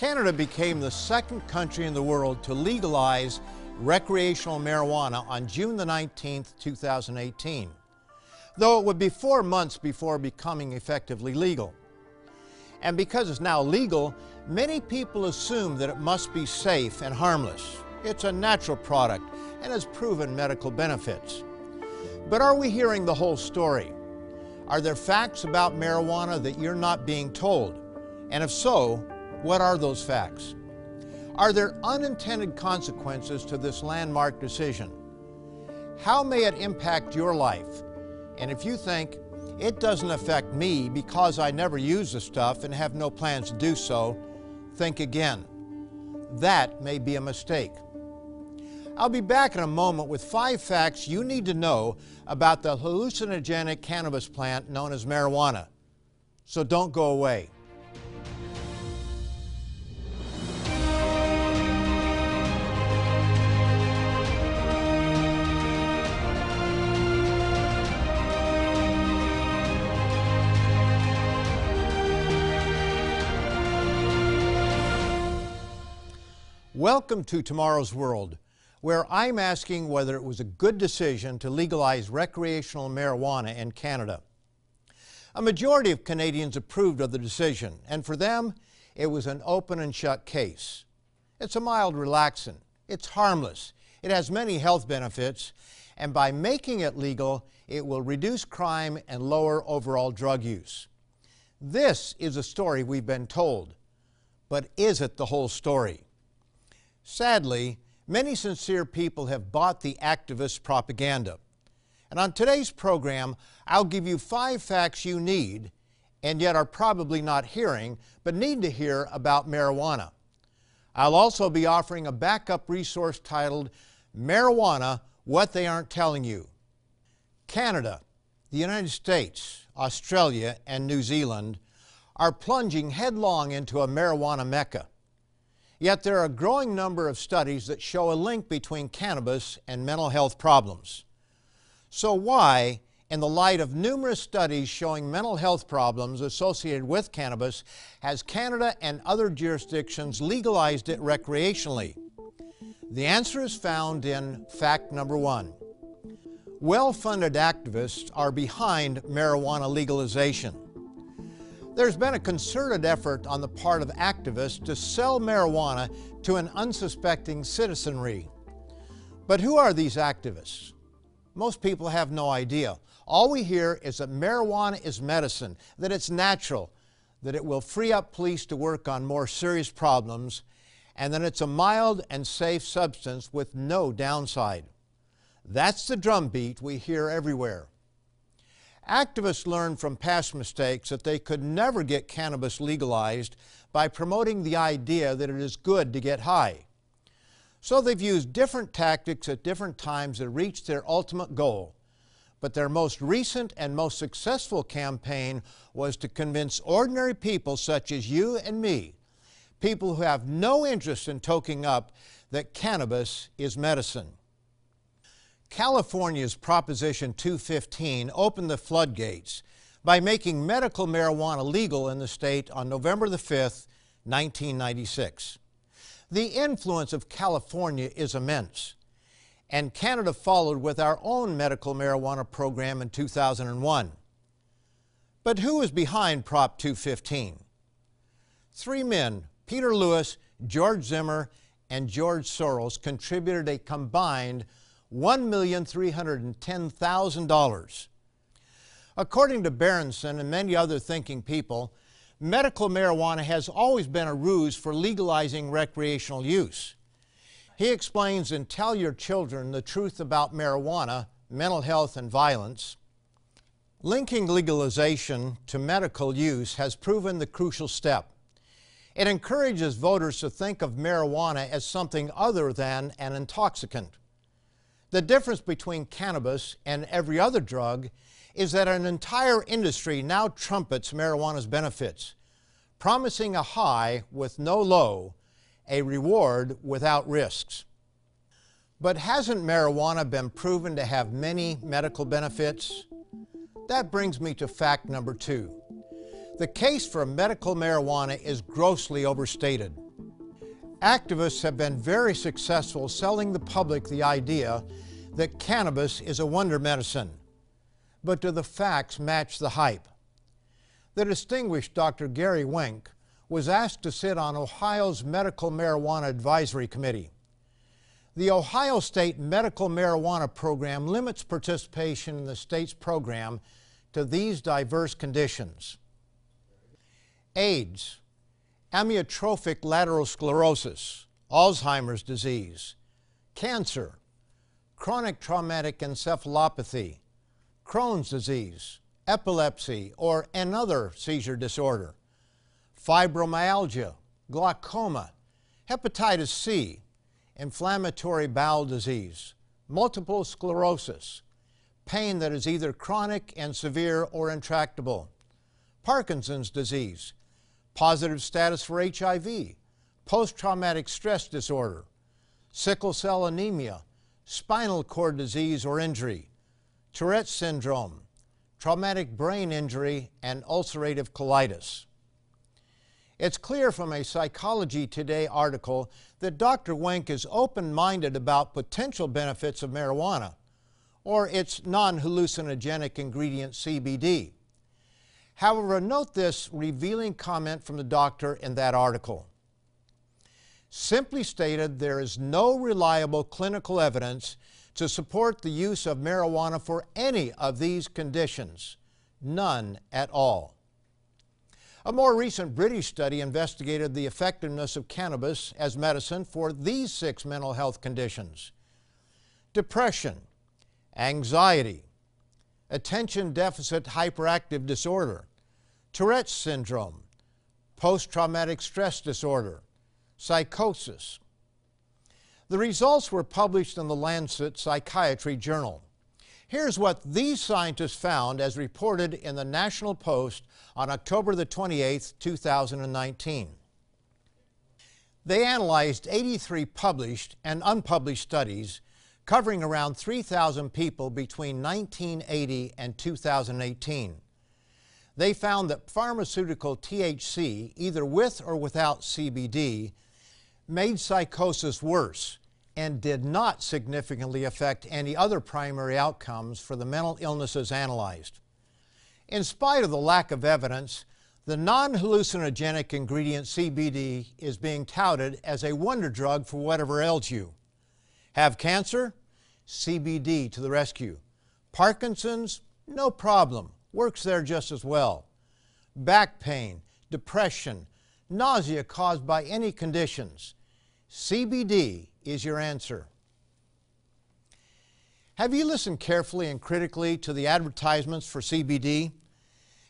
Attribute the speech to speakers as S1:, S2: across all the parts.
S1: Canada became the second country in the world to legalize recreational marijuana on June the 19th, 2018, though it would be four months before becoming effectively legal. And because it's now legal, many people assume that it must be safe and harmless. It's a natural product and has proven medical benefits. But are we hearing the whole story? Are there facts about marijuana that you're not being told? And if so, what are those facts? Are there unintended consequences to this landmark decision? How may it impact your life? And if you think it doesn't affect me because I never use the stuff and have no plans to do so, think again. That may be a mistake. I'll be back in a moment with five facts you need to know about the hallucinogenic cannabis plant known as marijuana. So don't go away. Welcome to Tomorrow's World, where I'm asking whether it was a good decision to legalize recreational marijuana in Canada. A majority of Canadians approved of the decision, and for them, it was an open and shut case. It's a mild relaxant, it's harmless, it has many health benefits, and by making it legal, it will reduce crime and lower overall drug use. This is a story we've been told, but is it the whole story? Sadly, many sincere people have bought the activist propaganda. And on today's program, I'll give you five facts you need and yet are probably not hearing, but need to hear about marijuana. I'll also be offering a backup resource titled Marijuana What They Aren't Telling You. Canada, the United States, Australia, and New Zealand are plunging headlong into a marijuana mecca. Yet there are a growing number of studies that show a link between cannabis and mental health problems. So why, in the light of numerous studies showing mental health problems associated with cannabis, has Canada and other jurisdictions legalized it recreationally? The answer is found in fact number one. Well-funded activists are behind marijuana legalization. There's been a concerted effort on the part of activists to sell marijuana to an unsuspecting citizenry. But who are these activists? Most people have no idea. All we hear is that marijuana is medicine, that it's natural, that it will free up police to work on more serious problems, and that it's a mild and safe substance with no downside. That's the drumbeat we hear everywhere. Activists learned from past mistakes that they could never get cannabis legalized by promoting the idea that it is good to get high. So they've used different tactics at different times to reach their ultimate goal. But their most recent and most successful campaign was to convince ordinary people such as you and me, people who have no interest in toking up, that cannabis is medicine. California's Proposition 215 opened the floodgates by making medical marijuana legal in the state on November the 5th, 1996. The influence of California is immense, and Canada followed with our own medical marijuana program in 2001. But who is behind Prop 215? Three men, Peter Lewis, George Zimmer, and George Soros, contributed a combined $1,310,000. According to Berenson and many other thinking people, medical marijuana has always been a ruse for legalizing recreational use. He explains in Tell Your Children the Truth About Marijuana, Mental Health and Violence. Linking legalization to medical use has proven the crucial step. It encourages voters to think of marijuana as something other than an intoxicant. The difference between cannabis and every other drug is that an entire industry now trumpets marijuana's benefits, promising a high with no low, a reward without risks. But hasn't marijuana been proven to have many medical benefits? That brings me to fact number two. The case for medical marijuana is grossly overstated. Activists have been very successful selling the public the idea that cannabis is a wonder medicine. But do the facts match the hype? The distinguished Dr. Gary Wenk was asked to sit on Ohio's Medical Marijuana Advisory Committee. The Ohio State Medical Marijuana Program limits participation in the state's program to these diverse conditions AIDS, amyotrophic lateral sclerosis, Alzheimer's disease, cancer, chronic traumatic encephalopathy, Crohn's disease, epilepsy, or another seizure disorder, fibromyalgia, glaucoma, hepatitis C, inflammatory bowel disease, multiple sclerosis, pain that is either chronic and severe or intractable, Parkinson's disease, positive status for HIV, post traumatic stress disorder, sickle cell anemia, spinal cord disease or injury, Tourette's syndrome, traumatic brain injury, and ulcerative colitis. It's clear from a Psychology Today article that Dr. Wenk is open minded about potential benefits of marijuana or its non hallucinogenic ingredient CBD. However, note this revealing comment from the doctor in that article. Simply stated, there is no reliable clinical evidence to support the use of marijuana for any of these conditions. None at all. A more recent British study investigated the effectiveness of cannabis as medicine for these six mental health conditions depression, anxiety, attention deficit hyperactive disorder, Tourette's syndrome, post traumatic stress disorder, psychosis. The results were published in the Lancet Psychiatry Journal. Here's what these scientists found as reported in the National Post on October the 28th, 2019. They analyzed 83 published and unpublished studies covering around 3,000 people between 1980 and 2018. They found that pharmaceutical THC, either with or without CBD, made psychosis worse and did not significantly affect any other primary outcomes for the mental illnesses analyzed. In spite of the lack of evidence, the non hallucinogenic ingredient CBD is being touted as a wonder drug for whatever ails you. Have cancer? CBD to the rescue. Parkinson's? No problem, works there just as well. Back pain, depression, nausea caused by any conditions. CBD is your answer. Have you listened carefully and critically to the advertisements for CBD?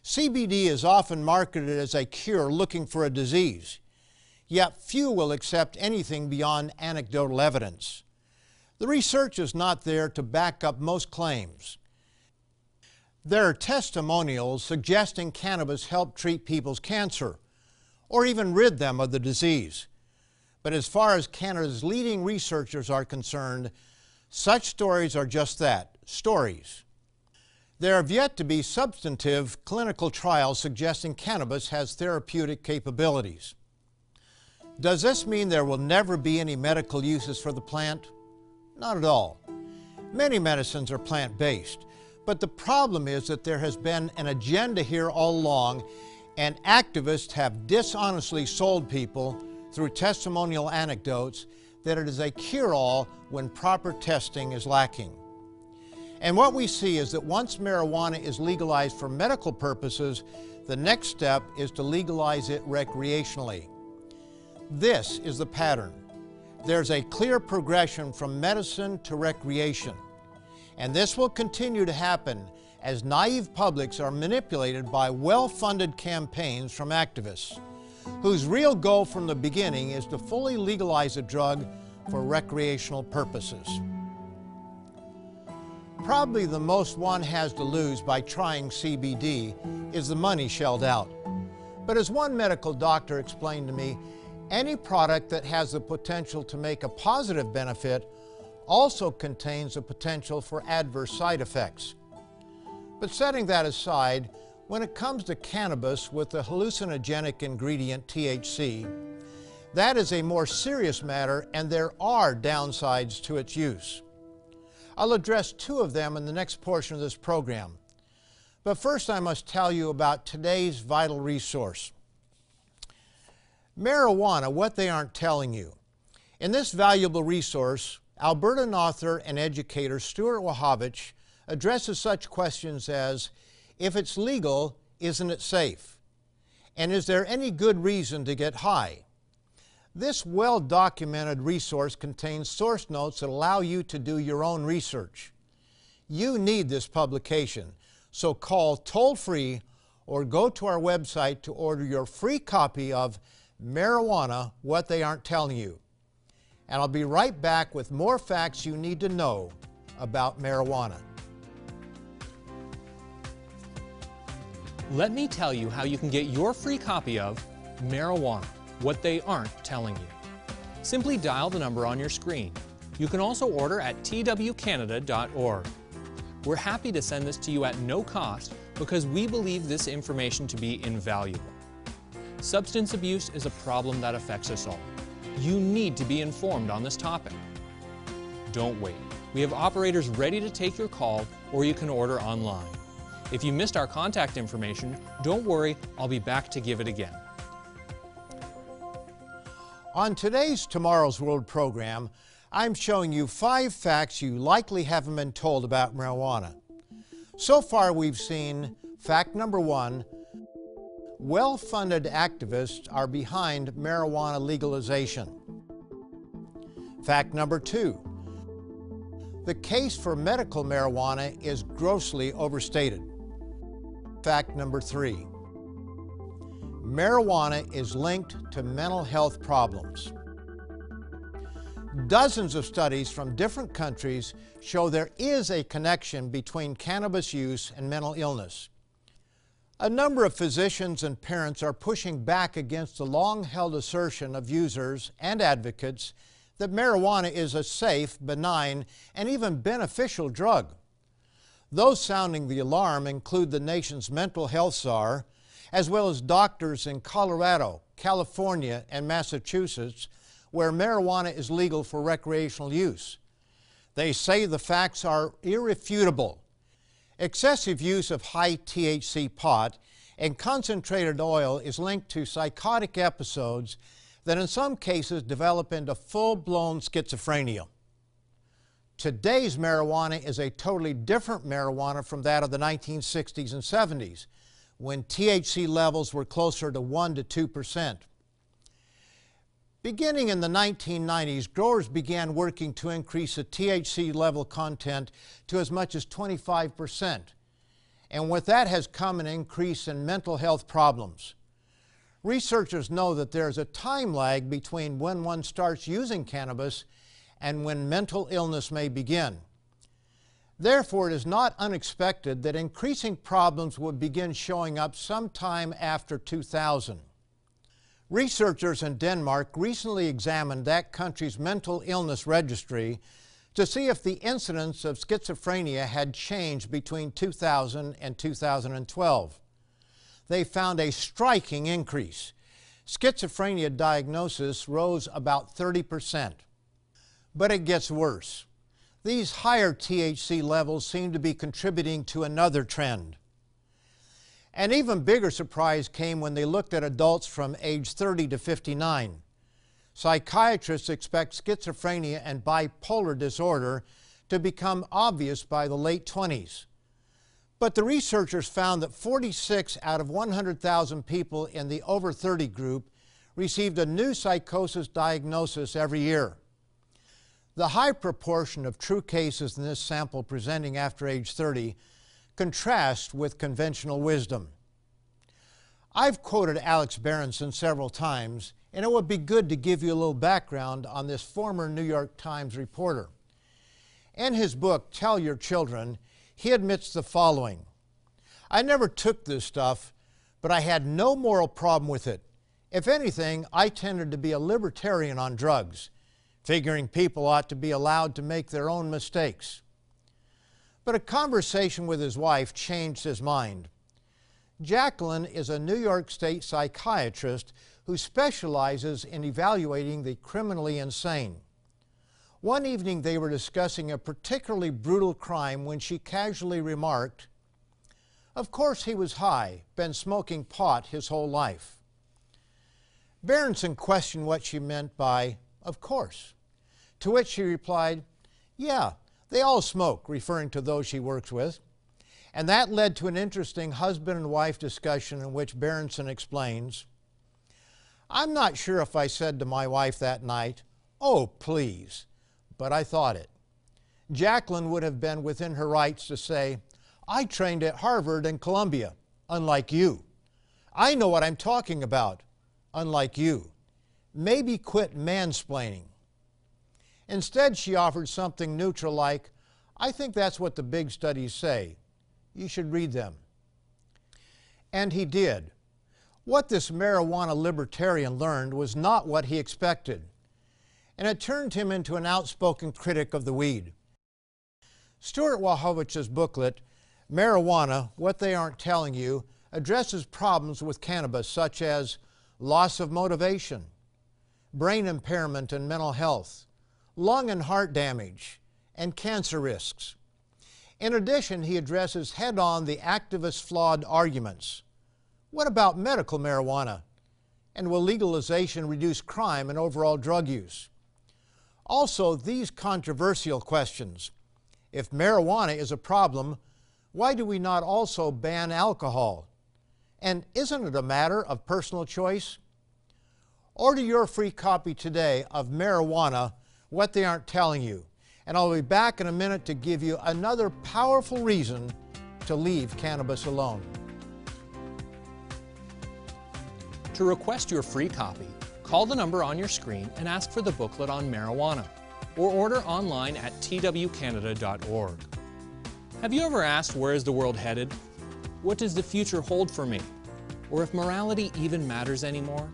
S1: CBD is often marketed as a cure looking for a disease, yet few will accept anything beyond anecdotal evidence. The research is not there to back up most claims. There are testimonials suggesting cannabis helped treat people's cancer or even rid them of the disease. But as far as Canada's leading researchers are concerned, such stories are just that stories. There have yet to be substantive clinical trials suggesting cannabis has therapeutic capabilities. Does this mean there will never be any medical uses for the plant? Not at all. Many medicines are plant based, but the problem is that there has been an agenda here all along, and activists have dishonestly sold people through testimonial anecdotes that it is a cure all when proper testing is lacking. And what we see is that once marijuana is legalized for medical purposes, the next step is to legalize it recreationally. This is the pattern. There's a clear progression from medicine to recreation. And this will continue to happen as naive publics are manipulated by well funded campaigns from activists whose real goal from the beginning is to fully legalize a drug for recreational purposes. Probably the most one has to lose by trying CBD is the money shelled out. But as one medical doctor explained to me, any product that has the potential to make a positive benefit also contains a potential for adverse side effects. But setting that aside, when it comes to cannabis with the hallucinogenic ingredient THC, That is a more serious matter, and there are downsides to its use. I'll address two of them in the next portion of this program. But first, I must tell you about today's vital resource marijuana, what they aren't telling you. In this valuable resource, Albertan author and educator Stuart Wachowicz addresses such questions as if it's legal, isn't it safe? And is there any good reason to get high? This well documented resource contains source notes that allow you to do your own research. You need this publication, so call toll free or go to our website to order your free copy of Marijuana What They Aren't Telling You. And I'll be right back with more facts you need to know about marijuana.
S2: Let me tell you how you can get your free copy of Marijuana What They Aren't Telling You. Simply dial the number on your screen. You can also order at twcanada.org. We're happy to send this to you at no cost because we believe this information to be invaluable. Substance abuse is a problem that affects us all. You need to be informed on this topic. Don't wait. We have operators ready to take your call or you can order online. If you missed our contact information, don't worry, I'll be back to give it again.
S1: On today's Tomorrow's World program, I'm showing you five facts you likely haven't been told about marijuana. So far, we've seen fact number one well funded activists are behind marijuana legalization. Fact number two the case for medical marijuana is grossly overstated. Fact number three marijuana is linked to mental health problems. Dozens of studies from different countries show there is a connection between cannabis use and mental illness. A number of physicians and parents are pushing back against the long held assertion of users and advocates that marijuana is a safe, benign, and even beneficial drug. Those sounding the alarm include the nation's mental health czar, as well as doctors in Colorado, California, and Massachusetts, where marijuana is legal for recreational use. They say the facts are irrefutable Excessive use of high THC pot and concentrated oil is linked to psychotic episodes that in some cases develop into full-blown schizophrenia. Today's marijuana is a totally different marijuana from that of the 1960s and 70s, when THC levels were closer to 1 to 2 percent. Beginning in the 1990s, growers began working to increase the THC level content to as much as 25%. And with that has come an increase in mental health problems. Researchers know that there is a time lag between when one starts using cannabis and when mental illness may begin. Therefore, it is not unexpected that increasing problems would begin showing up sometime after 2000. Researchers in Denmark recently examined that country's mental illness registry to see if the incidence of schizophrenia had changed between 2000 and 2012. They found a striking increase. Schizophrenia diagnosis rose about 30%. But it gets worse. These higher THC levels seem to be contributing to another trend. An even bigger surprise came when they looked at adults from age 30 to 59. Psychiatrists expect schizophrenia and bipolar disorder to become obvious by the late 20s. But the researchers found that 46 out of 100,000 people in the over 30 group received a new psychosis diagnosis every year. The high proportion of true cases in this sample presenting after age 30 contrast with conventional wisdom. I've quoted Alex Berenson several times, and it would be good to give you a little background on this former New York Times reporter. In his book, Tell Your Children, he admits the following I never took this stuff, but I had no moral problem with it. If anything, I tended to be a libertarian on drugs, figuring people ought to be allowed to make their own mistakes. But a conversation with his wife changed his mind. Jacqueline is a New York State psychiatrist who specializes in evaluating the criminally insane. One evening they were discussing a particularly brutal crime when she casually remarked, Of course he was high, been smoking pot his whole life. Berenson questioned what she meant by, Of course. To which she replied, Yeah, they all smoke, referring to those she works with. And that led to an interesting husband and wife discussion in which Berenson explains I'm not sure if I said to my wife that night, Oh, please, but I thought it. Jacqueline would have been within her rights to say, I trained at Harvard and Columbia, unlike you. I know what I'm talking about, unlike you. Maybe quit mansplaining. Instead, she offered something neutral like, I think that's what the big studies say. You should read them. And he did. What this marijuana libertarian learned was not what he expected, and it turned him into an outspoken critic of the weed. Stuart Wachowicz' booklet, Marijuana What They Aren't Telling You, addresses problems with cannabis such as loss of motivation, brain impairment and mental health, lung and heart damage, and cancer risks. In addition, he addresses head on the activist flawed arguments. What about medical marijuana? And will legalization reduce crime and overall drug use? Also, these controversial questions. If marijuana is a problem, why do we not also ban alcohol? And isn't it a matter of personal choice? Order your free copy today of Marijuana What They Aren't Telling You and I'll be back in a minute to give you another powerful reason to leave cannabis alone.
S2: To request your free copy, call the number on your screen and ask for the booklet on marijuana, or order online at twcanada.org. Have you ever asked where is the world headed? What does the future hold for me? Or if morality even matters anymore?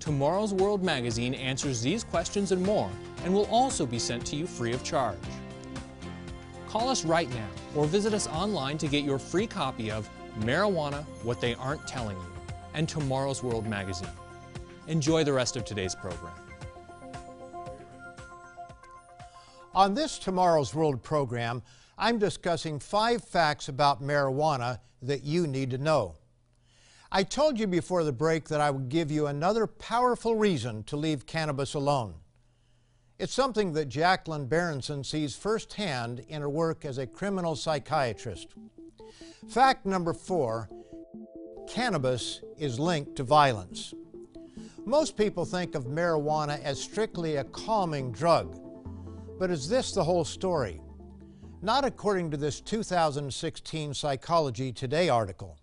S2: Tomorrow's World magazine answers these questions and more and will also be sent to you free of charge. Call us right now or visit us online to get your free copy of Marijuana What They Aren't Telling You and Tomorrow's World magazine. Enjoy the rest of today's program.
S1: On this Tomorrow's World program, I'm discussing five facts about marijuana that you need to know. I told you before the break that I would give you another powerful reason to leave cannabis alone. It's something that Jacqueline Berenson sees firsthand in her work as a criminal psychiatrist. Fact number four cannabis is linked to violence. Most people think of marijuana as strictly a calming drug, but is this the whole story? Not according to this 2016 Psychology Today article.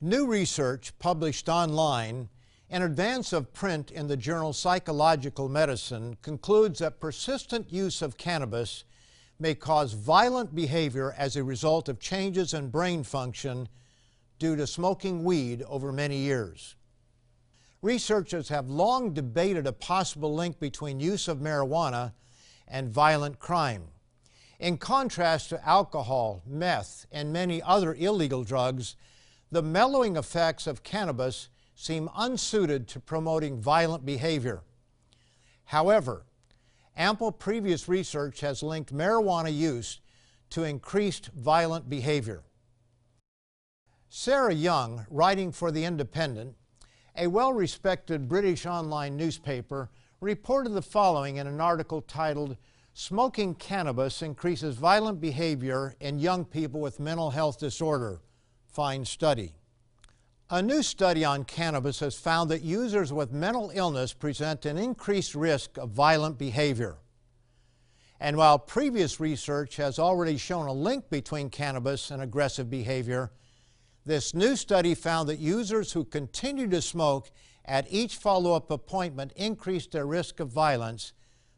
S1: New research published online in advance of print in the journal Psychological Medicine concludes that persistent use of cannabis may cause violent behavior as a result of changes in brain function due to smoking weed over many years. Researchers have long debated a possible link between use of marijuana and violent crime. In contrast to alcohol, meth, and many other illegal drugs, the mellowing effects of cannabis seem unsuited to promoting violent behavior. However, ample previous research has linked marijuana use to increased violent behavior. Sarah Young, writing for The Independent, a well respected British online newspaper, reported the following in an article titled Smoking Cannabis Increases Violent Behavior in Young People with Mental Health Disorder Find study. A new study on cannabis has found that users with mental illness present an increased risk of violent behavior. And while previous research has already shown a link between cannabis and aggressive behavior, this new study found that users who continue to smoke at each follow up appointment increased their risk of violence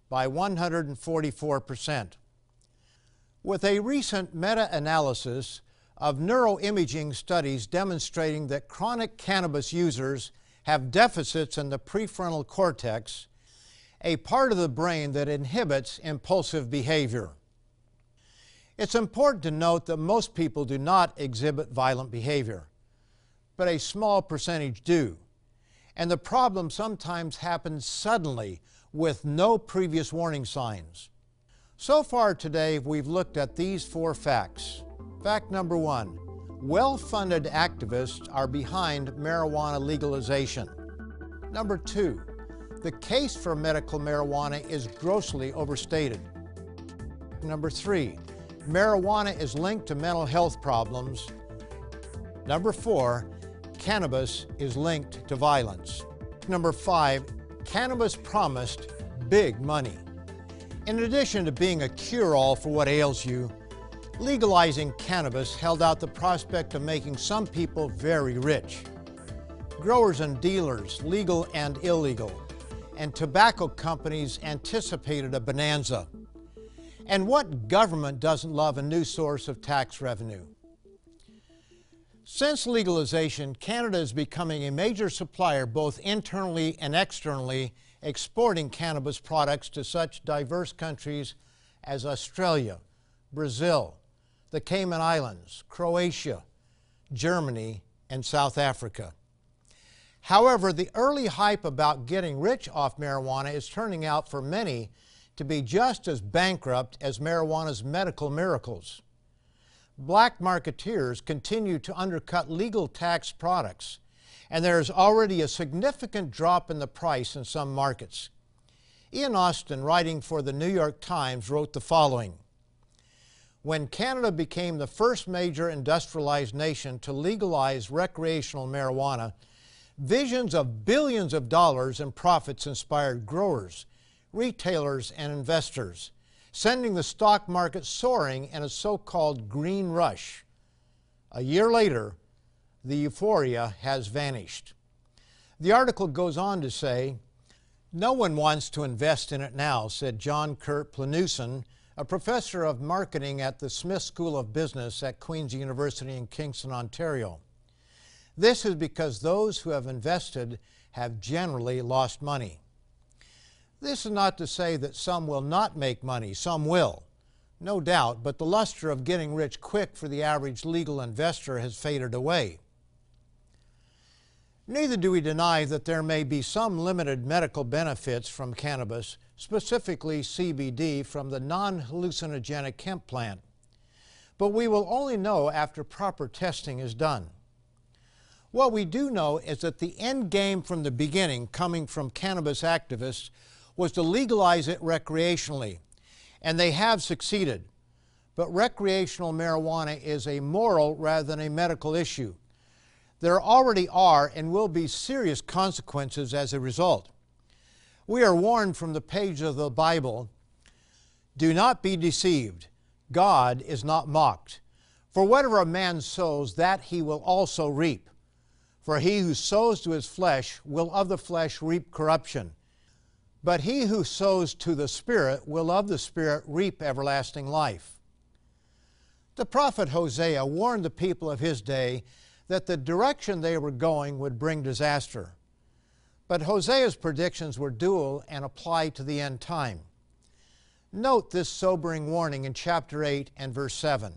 S1: by 144%. With a recent meta analysis, of neuroimaging studies demonstrating that chronic cannabis users have deficits in the prefrontal cortex, a part of the brain that inhibits impulsive behavior. It's important to note that most people do not exhibit violent behavior, but a small percentage do. And the problem sometimes happens suddenly with no previous warning signs. So far today, we've looked at these four facts. Fact number one well funded activists are behind marijuana legalization. Number two, the case for medical marijuana is grossly overstated. Number three, marijuana is linked to mental health problems. Number four, cannabis is linked to violence. Number five, cannabis promised big money. In addition to being a cure all for what ails you, legalizing cannabis held out the prospect of making some people very rich. Growers and dealers, legal and illegal, and tobacco companies anticipated a bonanza. And what government doesn't love a new source of tax revenue? Since legalization, Canada is becoming a major supplier both internally and externally exporting cannabis products to such diverse countries as Australia, Brazil, the Cayman Islands, Croatia, Germany, and South Africa. However, the early hype about getting rich off marijuana is turning out for many to be just as bankrupt as marijuana's medical miracles. Black marketeers continue to undercut legal tax products and there is already a significant drop in the price in some markets. Ian Austin, writing for the New York Times, wrote the following When Canada became the first major industrialized nation to legalize recreational marijuana, visions of billions of dollars in profits inspired growers, retailers, and investors, sending the stock market soaring in a so called green rush. A year later, the euphoria has vanished. The article goes on to say, No one wants to invest in it now, said John Kurt Planusen, a professor of marketing at the Smith School of Business at Queen's University in Kingston, Ontario. This is because those who have invested have generally lost money. This is not to say that some will not make money, some will. No doubt, but the luster of getting rich quick for the average legal investor has faded away. Neither do we deny that there may be some limited medical benefits from cannabis, specifically CBD from the non hallucinogenic hemp plant. But we will only know after proper testing is done. What we do know is that the end game from the beginning, coming from cannabis activists, was to legalize it recreationally, and they have succeeded. But recreational marijuana is a moral rather than a medical issue. There already are and will be serious consequences as a result. We are warned from the page of the Bible do not be deceived. God is not mocked. For whatever a man sows, that he will also reap. For he who sows to his flesh will of the flesh reap corruption. But he who sows to the Spirit will of the Spirit reap everlasting life. The prophet Hosea warned the people of his day that the direction they were going would bring disaster. But Hosea's predictions were dual and apply to the end time. Note this sobering warning in chapter 8 and verse 7.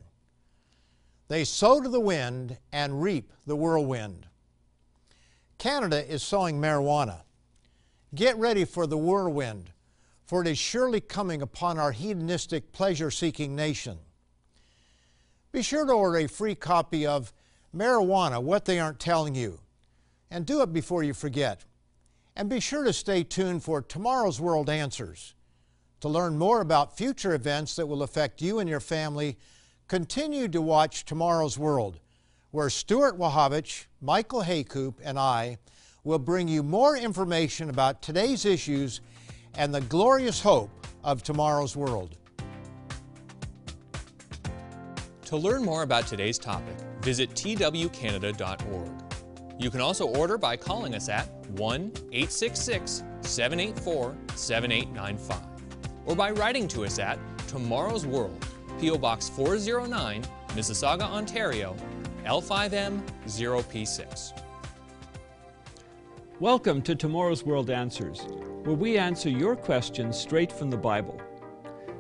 S1: They sow to the wind and reap the whirlwind. Canada is sowing marijuana. Get ready for the whirlwind, for it is surely coming upon our hedonistic, pleasure seeking nation. Be sure to order a free copy of marijuana, what they aren't telling you. And do it before you forget. And be sure to stay tuned for tomorrow's World Answers. To learn more about future events that will affect you and your family, continue to watch Tomorrow's World, where Stuart Wachowicz, Michael Heykoop, and I will bring you more information about today's issues and the glorious hope of tomorrow's world.
S2: To learn more about today's topic, visit twcanada.org. You can also order by calling us at 1 866 784 7895 or by writing to us at Tomorrow's World, P.O. Box 409, Mississauga, Ontario, L5M 0P6.
S3: Welcome to Tomorrow's World Answers, where we answer your questions straight from the Bible.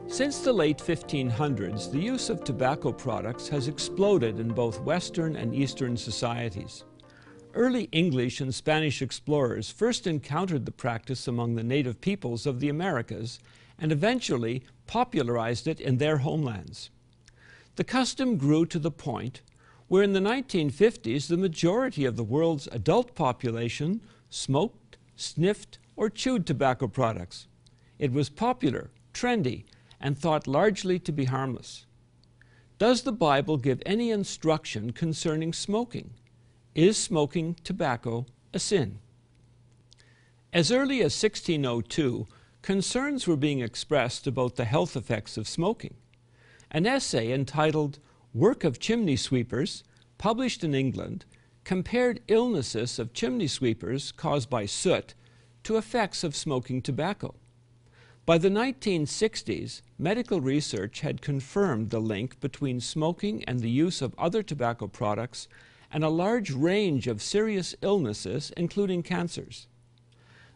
S3: Since the late 1500s, the use of tobacco products has exploded in both Western and Eastern societies. Early English and Spanish explorers first encountered the practice among the native peoples of the Americas and eventually popularized it in their homelands. The custom grew to the point where in the 1950s the majority of the world's adult population smoked, sniffed, or chewed tobacco products. It was popular, trendy, and thought largely to be harmless. Does the Bible give any instruction concerning smoking? Is smoking tobacco a sin? As early as 1602, concerns were being expressed about the health effects of smoking. An essay entitled Work of Chimney Sweepers, published in England, compared illnesses of chimney sweepers caused by soot to effects of smoking tobacco. By the 1960s, medical research had confirmed the link between smoking and the use of other tobacco products and a large range of serious illnesses, including cancers.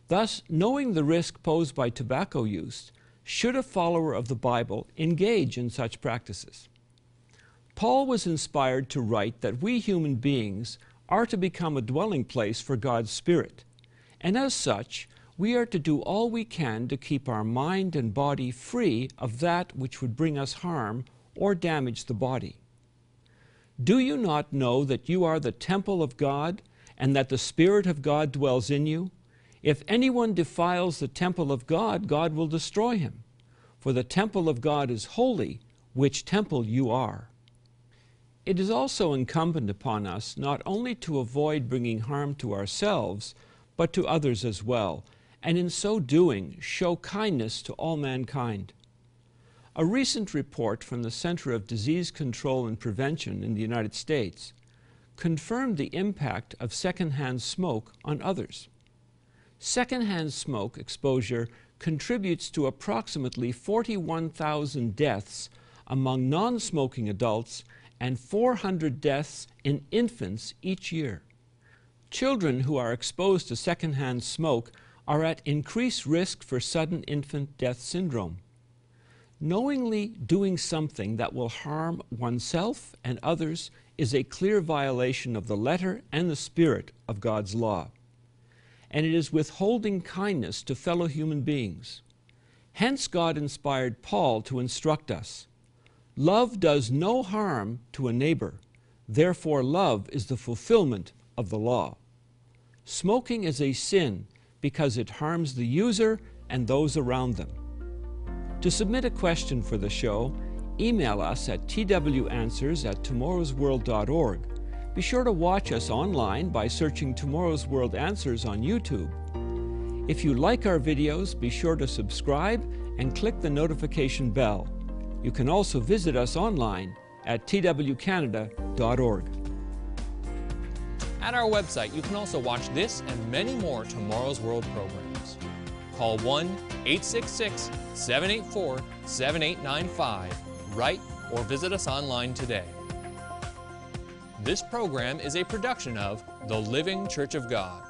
S3: Thus, knowing the risk posed by tobacco use, should a follower of the Bible engage in such practices? Paul was inspired to write that we human beings are to become a dwelling place for God's Spirit, and as such, we are to do all we can to keep our mind and body free of that which would bring us harm or damage the body. Do you not know that you are the temple of God and that the Spirit of God dwells in you? If anyone defiles the temple of God, God will destroy him. For the temple of God is holy, which temple you are. It is also incumbent upon us not only to avoid bringing harm to ourselves, but to others as well, and in so doing show kindness to all mankind. A recent report from the Center of Disease Control and Prevention in the United States confirmed the impact of secondhand smoke on others. Secondhand smoke exposure contributes to approximately 41,000 deaths among non smoking adults and 400 deaths in infants each year. Children who are exposed to secondhand smoke are at increased risk for sudden infant death syndrome. Knowingly doing something that will harm oneself and others is a clear violation of the letter and the spirit of God's law. And it is withholding kindness to fellow human beings. Hence, God inspired Paul to instruct us Love does no harm to a neighbor, therefore, love is the fulfillment of the law. Smoking is a sin because it harms the user and those around them. To submit a question for the show, email us at twanswers at tomorrowsworld.org. Be sure to watch us online by searching Tomorrow's World Answers on YouTube. If you like our videos, be sure to subscribe and click the notification bell. You can also visit us online at twcanada.org.
S2: At our website, you can also watch this and many more Tomorrow's World programs. Call 1 866 784 7895, write or visit us online today. This program is a production of the Living Church of God.